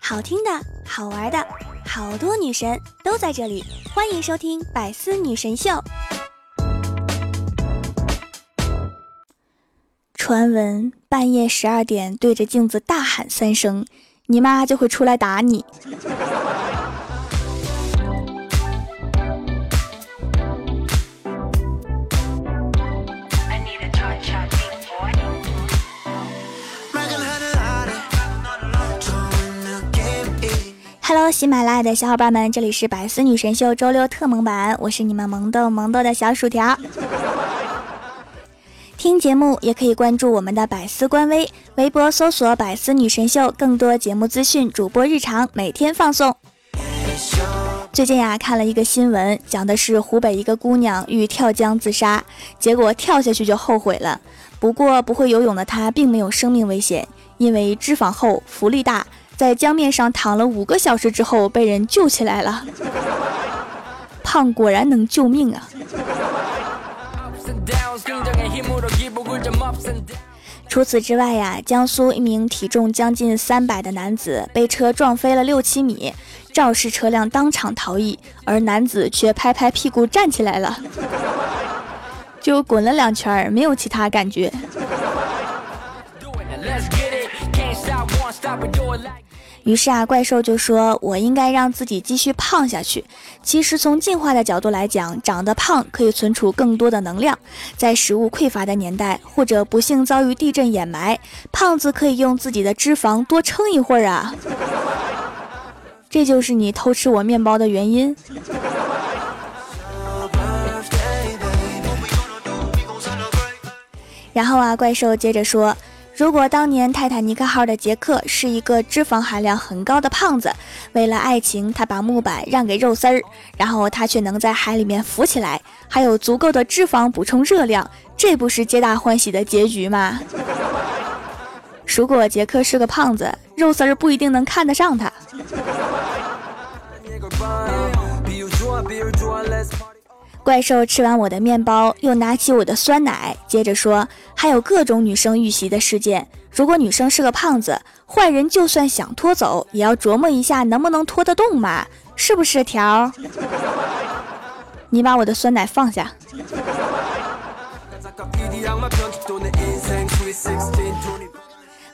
好听的，好玩的，好多女神都在这里，欢迎收听《百思女神秀》。传闻半夜十二点对着镜子大喊三声，你妈就会出来打你。Hello，喜马拉雅的小伙伴们，这里是百思女神秀周六特萌版，我是你们萌豆萌豆的小薯条。听节目也可以关注我们的百思官微，微博搜索“百思女神秀”，更多节目资讯、主播日常每天放送。最近呀，看了一个新闻，讲的是湖北一个姑娘欲跳江自杀，结果跳下去就后悔了。不过不会游泳的她并没有生命危险，因为脂肪厚、浮力大。在江面上躺了五个小时之后，被人救起来了。胖果然能救命啊！除此之外呀，江苏一名体重将近三百的男子被车撞飞了六七米，肇事车辆当场逃逸，而男子却拍拍屁股站起来了，就滚了两圈，没有其他感觉。于是啊，怪兽就说：“我应该让自己继续胖下去。其实从进化的角度来讲，长得胖可以存储更多的能量。在食物匮乏的年代，或者不幸遭遇地震掩埋，胖子可以用自己的脂肪多撑一会儿啊。这就是你偷吃我面包的原因。”然后啊，怪兽接着说。如果当年泰坦尼克号的杰克是一个脂肪含量很高的胖子，为了爱情，他把木板让给肉丝儿，然后他却能在海里面浮起来，还有足够的脂肪补充热量，这不是皆大欢喜的结局吗？如果杰克是个胖子，肉丝儿不一定能看得上他。怪兽吃完我的面包，又拿起我的酸奶，接着说：“还有各种女生遇袭的事件。如果女生是个胖子，坏人就算想拖走，也要琢磨一下能不能拖得动嘛，是不是？”条，你把我的酸奶放下。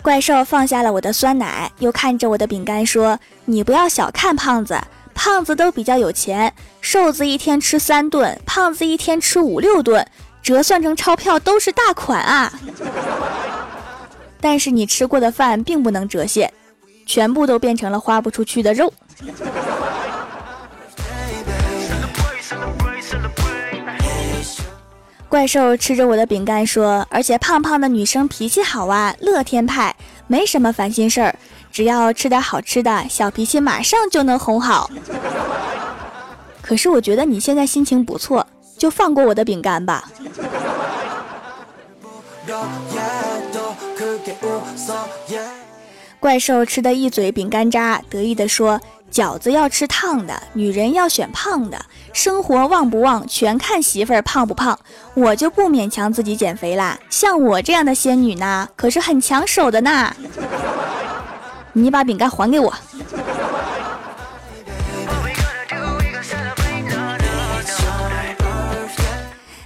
怪兽放下了我的酸奶，又看着我的饼干说：“你不要小看胖子。”胖子都比较有钱，瘦子一天吃三顿，胖子一天吃五六顿，折算成钞票都是大款啊！但是你吃过的饭并不能折现，全部都变成了花不出去的肉。怪兽吃着我的饼干说：“而且胖胖的女生脾气好啊，乐天派，没什么烦心事儿。”只要吃点好吃的，小脾气马上就能哄好。可是我觉得你现在心情不错，就放过我的饼干吧。怪兽吃的一嘴饼干渣，得意地说：“饺子要吃烫的，女人要选胖的，生活旺不旺全看媳妇儿胖不胖。我就不勉强自己减肥啦，像我这样的仙女呢，可是很抢手的呢。”你把饼干还给我。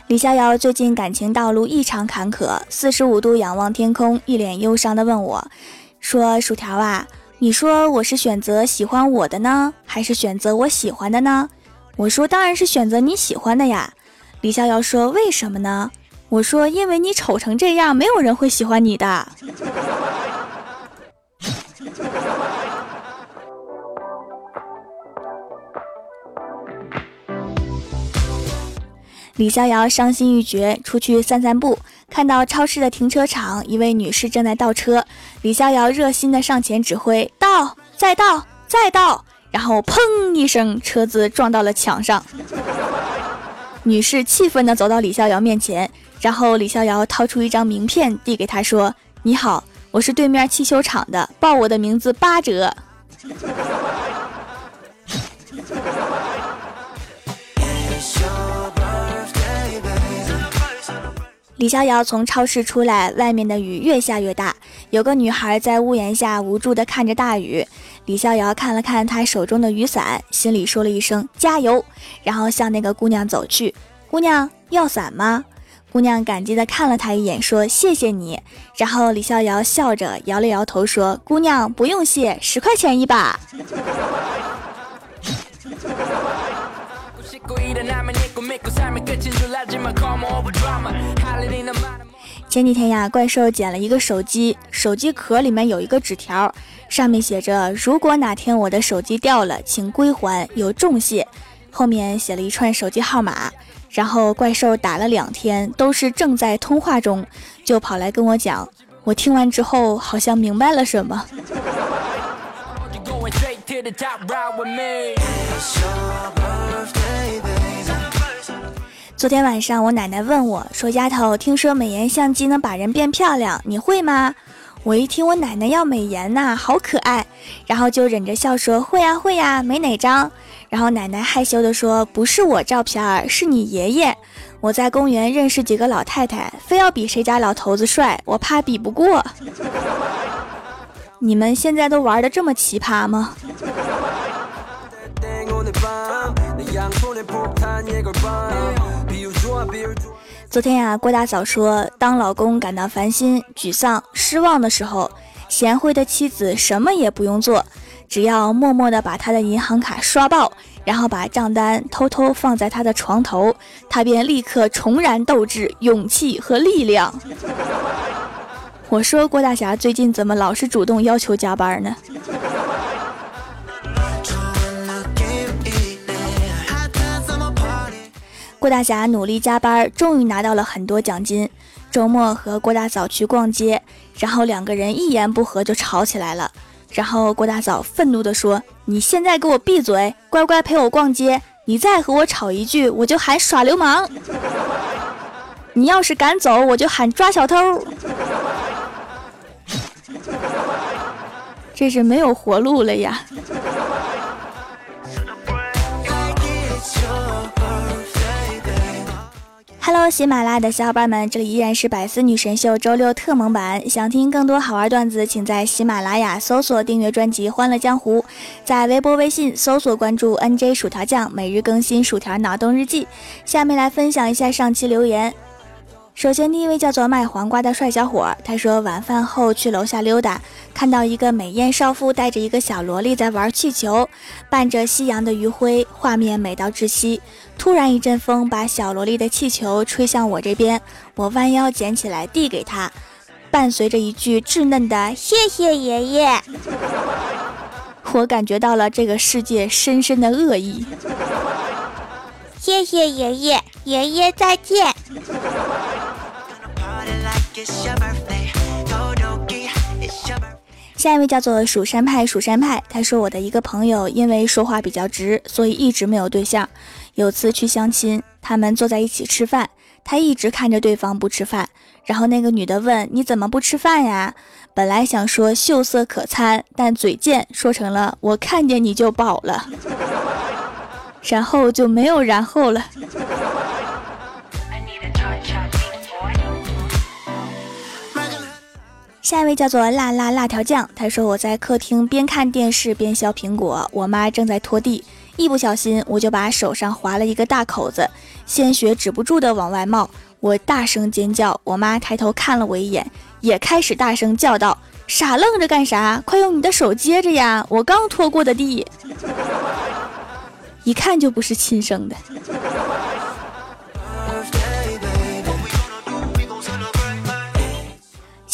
李逍遥最近感情道路异常坎坷，四十五度仰望天空，一脸忧伤的问我：“说薯条啊，你说我是选择喜欢我的呢，还是选择我喜欢的呢？”我说：“当然是选择你喜欢的呀。”李逍遥说：“为什么呢？”我说：“因为你丑成这样，没有人会喜欢你的。”李逍遥伤心欲绝，出去散散步，看到超市的停车场，一位女士正在倒车。李逍遥热心的上前指挥：“倒，再倒，再倒。”然后砰一声，车子撞到了墙上。女士气愤的走到李逍遥面前，然后李逍遥掏出一张名片递给他，说：“你好，我是对面汽修厂的，报我的名字八折。”李逍遥从超市出来，外面的雨越下越大。有个女孩在屋檐下无助地看着大雨，李逍遥看了看她手中的雨伞，心里说了一声加油，然后向那个姑娘走去。姑娘要伞吗？姑娘感激地看了他一眼，说谢谢你。然后李逍遥笑着摇了摇头，说姑娘不用谢，十块钱一把。前几天呀，怪兽捡了一个手机，手机壳里面有一个纸条，上面写着：“如果哪天我的手机掉了，请归还，有重谢。”后面写了一串手机号码。然后怪兽打了两天，都是正在通话中，就跑来跟我讲。我听完之后，好像明白了什么。昨天晚上，我奶奶问我说：“丫头，听说美颜相机能把人变漂亮，你会吗？”我一听我奶奶要美颜呐，好可爱，然后就忍着笑说：“会呀，会呀，美哪张？”然后奶奶害羞地说：“不是我照片，是你爷爷。我在公园认识几个老太太，非要比谁家老头子帅，我怕比不过。你们现在都玩的这么奇葩吗？”昨天呀，郭大嫂说，当老公感到烦心、沮丧、失望的时候，贤惠的妻子什么也不用做，只要默默地把他的银行卡刷爆，然后把账单偷偷放在他的床头，他便立刻重燃斗志、勇气和力量。我说，郭大侠最近怎么老是主动要求加班呢？郭大侠努力加班，终于拿到了很多奖金。周末和郭大嫂去逛街，然后两个人一言不合就吵起来了。然后郭大嫂愤怒地说：“你现在给我闭嘴，乖乖陪我逛街。你再和我吵一句，我就喊耍流氓。你要是敢走，我就喊抓小偷。这是没有活路了呀！” Hello，喜马拉雅的小伙伴们，这里依然是百思女神秀周六特萌版。想听更多好玩段子，请在喜马拉雅搜索订阅专辑《欢乐江湖》，在微博、微信搜索关注 NJ 薯条酱，每日更新薯条脑洞日记。下面来分享一下上期留言。首先，第一位叫做卖黄瓜的帅小伙，他说晚饭后去楼下溜达，看到一个美艳少妇带着一个小萝莉在玩气球，伴着夕阳的余晖，画面美到窒息。突然一阵风把小萝莉的气球吹向我这边，我弯腰捡起来递给她，伴随着一句稚嫩的“谢谢爷爷”，我感觉到了这个世界深深的恶意。谢谢爷爷，爷爷再见。下一位叫做蜀山派，蜀山派。他说我的一个朋友因为说话比较直，所以一直没有对象。有次去相亲，他们坐在一起吃饭，他一直看着对方不吃饭。然后那个女的问：“你怎么不吃饭呀？”本来想说秀色可餐，但嘴贱说成了“我看见你就饱了”，然后就没有然后了。下一位叫做辣辣辣条酱，他说我在客厅边看电视边削苹果，我妈正在拖地，一不小心我就把手上划了一个大口子，鲜血止不住的往外冒，我大声尖叫，我妈抬头看了我一眼，也开始大声叫道：“傻愣着干啥？快用你的手接着呀！我刚拖过的地，一看就不是亲生的。”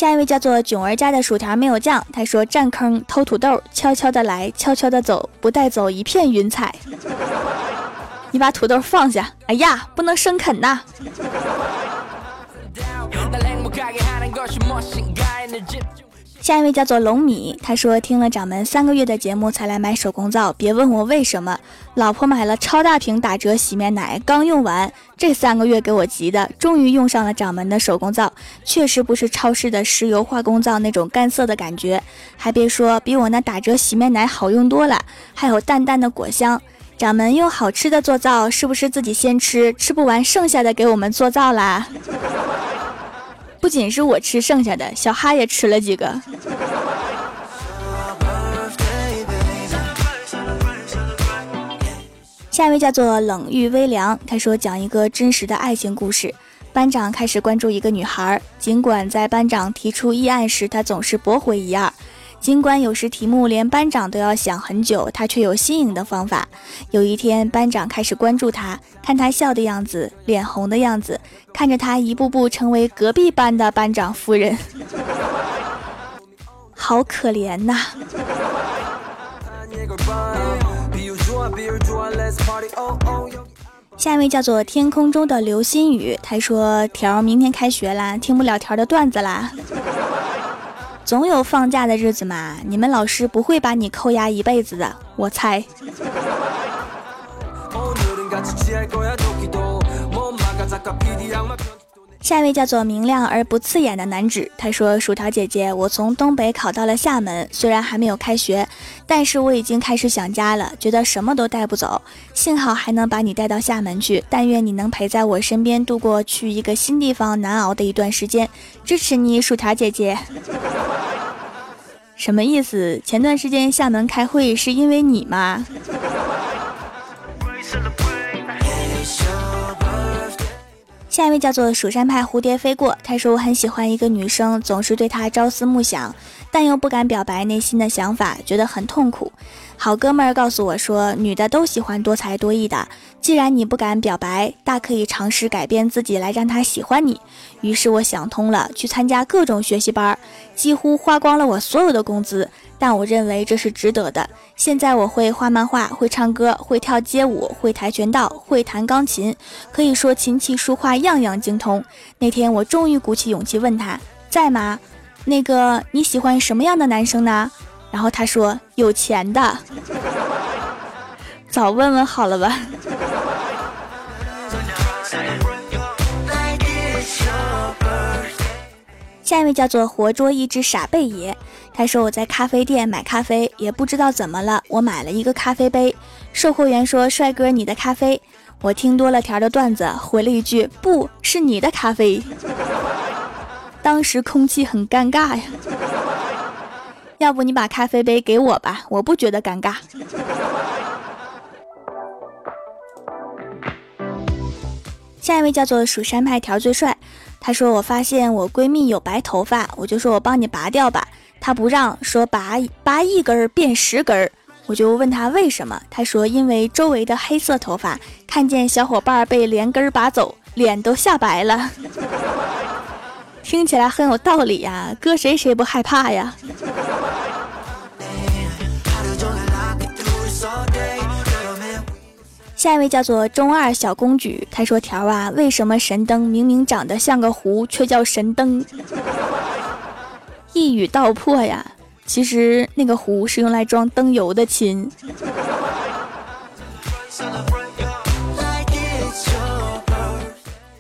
下一位叫做囧儿家的薯条没有酱，他说占坑偷土豆，悄悄的来，悄悄的走，不带走一片云彩。你把土豆放下，哎呀，不能生啃呐。下一位叫做龙米，他说听了掌门三个月的节目才来买手工皂，别问我为什么。老婆买了超大瓶打折洗面奶，刚用完，这三个月给我急的，终于用上了掌门的手工皂，确实不是超市的石油化工皂那种干涩的感觉，还别说，比我那打折洗面奶好用多了，还有淡淡的果香。掌门用好吃的做皂，是不是自己先吃，吃不完剩下的给我们做皂啦？不仅是我吃剩下的，小哈也吃了几个。下一位叫做冷遇微凉，他说讲一个真实的爱情故事。班长开始关注一个女孩，尽管在班长提出议案时，他总是驳回一二。尽管有时题目连班长都要想很久，他却有新颖的方法。有一天，班长开始关注他，看他笑的样子，脸红的样子，看着他一步步成为隔壁班的班长夫人，好可怜呐。下一位叫做天空中的流星雨，他说：“条明天开学啦，听不了条的段子啦。总有放假的日子嘛，你们老师不会把你扣押一辈子的，我猜。”下一位叫做明亮而不刺眼的男子，他说：“薯条姐姐，我从东北考到了厦门，虽然还没有开学，但是我已经开始想家了，觉得什么都带不走。幸好还能把你带到厦门去，但愿你能陪在我身边，度过去一个新地方难熬的一段时间。支持你，薯条姐姐。什么意思？前段时间厦门开会是因为你吗？”下一位叫做蜀山派蝴蝶飞过，他说我很喜欢一个女生，总是对她朝思暮想，但又不敢表白内心的想法，觉得很痛苦。好哥们儿告诉我说，女的都喜欢多才多艺的。既然你不敢表白，大可以尝试改变自己来让他喜欢你。于是我想通了，去参加各种学习班，几乎花光了我所有的工资，但我认为这是值得的。现在我会画漫画，会唱歌，会跳街舞，会跆拳道，会弹钢琴，可以说琴棋书画样样精通。那天我终于鼓起勇气问他在吗？那个你喜欢什么样的男生呢？然后他说有钱的。早问问好了吧。下一位叫做活捉一只傻贝爷，他说我在咖啡店买咖啡，也不知道怎么了，我买了一个咖啡杯，售货员说帅哥你的咖啡，我听多了条的段子，回了一句不是你的咖啡，当时空气很尴尬呀，要不你把咖啡杯给我吧，我不觉得尴尬。下一位叫做蜀山派条最帅，她说我发现我闺蜜有白头发，我就说我帮你拔掉吧，她不让，说拔拔一根儿变十根儿，我就问她为什么，她说因为周围的黑色头发看见小伙伴被连根拔走，脸都吓白了，听起来很有道理呀，搁谁谁不害怕呀？下一位叫做中二小公举，他说：“条啊，为什么神灯明明长得像个壶，却叫神灯？” 一语道破呀，其实那个壶是用来装灯油的亲。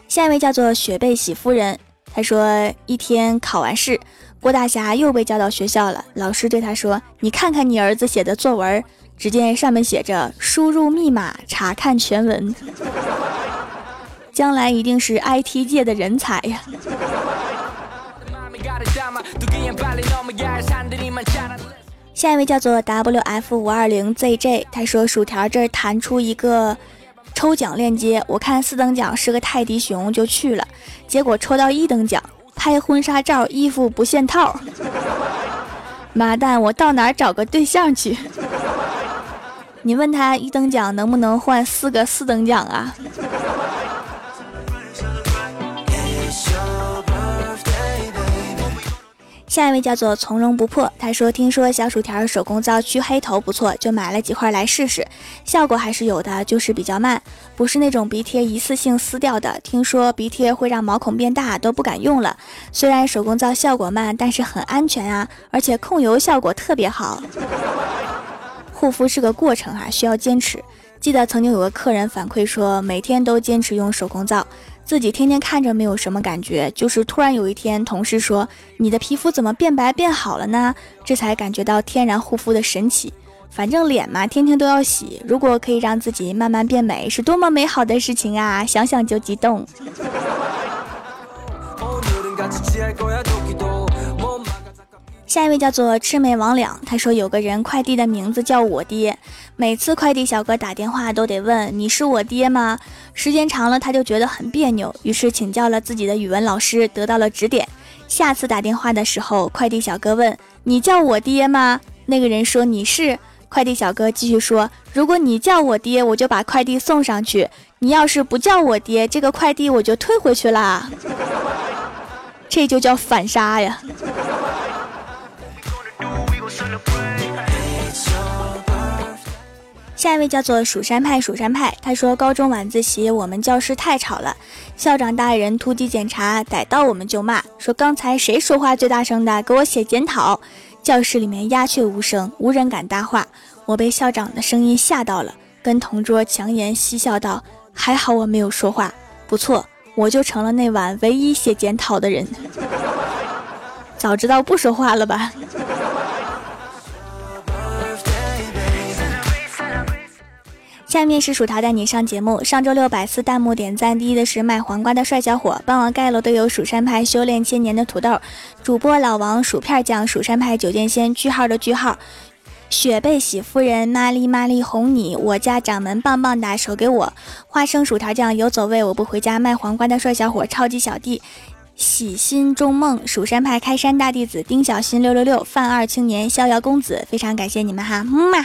下一位叫做雪贝喜夫人，他说：“一天考完试，郭大侠又被叫到学校了。老师对他说：‘你看看你儿子写的作文。’”只见上面写着“输入密码查看全文”，将来一定是 IT 界的人才呀。下一位叫做 WF 五二零 ZJ，他说：“薯条这儿弹出一个抽奖链接，我看四等奖是个泰迪熊，就去了。结果抽到一等奖，拍婚纱照，衣服不限套。妈蛋，我到哪找个对象去？”你问他一等奖能不能换四个四等奖啊？下一位叫做从容不迫，他说：“听说小薯条手工皂去黑头不错，就买了几块来试试，效果还是有的，就是比较慢，不是那种鼻贴一次性撕掉的。听说鼻贴会让毛孔变大，都不敢用了。虽然手工皂效果慢，但是很安全啊，而且控油效果特别好。”护肤是个过程哈，需要坚持。记得曾经有个客人反馈说，每天都坚持用手工皂，自己天天看着没有什么感觉，就是突然有一天，同事说你的皮肤怎么变白变好了呢？这才感觉到天然护肤的神奇。反正脸嘛，天天都要洗，如果可以让自己慢慢变美，是多么美好的事情啊！想想就激动。下一位叫做魑魅魍魉，他说有个人快递的名字叫我爹，每次快递小哥打电话都得问你是我爹吗？时间长了他就觉得很别扭，于是请教了自己的语文老师，得到了指点。下次打电话的时候，快递小哥问你叫我爹吗？那个人说你是。快递小哥继续说，如果你叫我爹，我就把快递送上去；你要是不叫我爹，这个快递我就退回去啦。这就叫反杀呀！下一位叫做蜀山派，蜀山派。他说，高中晚自习我们教室太吵了，校长大人突击检查，逮到我们就骂，说刚才谁说话最大声的，给我写检讨。教室里面鸦雀无声，无人敢搭话。我被校长的声音吓到了，跟同桌强颜嬉笑道：“还好我没有说话，不错，我就成了那晚唯一写检讨的人。早知道不说话了吧。”下面是薯条带你上节目。上周六百次弹幕点赞第一的是卖黄瓜的帅小伙，帮我盖楼的有蜀山派修炼千年的土豆，主播老王薯片酱，蜀山派九剑仙句号的句号，雪贝喜夫人玛丽玛丽哄你，我家掌门棒棒哒手给我，花生薯条酱游走位我不回家。卖黄瓜的帅小伙，超级小弟，喜心中梦，蜀山派开山大弟子丁小新六六六，范二青年逍遥公子，非常感谢你们哈，么么。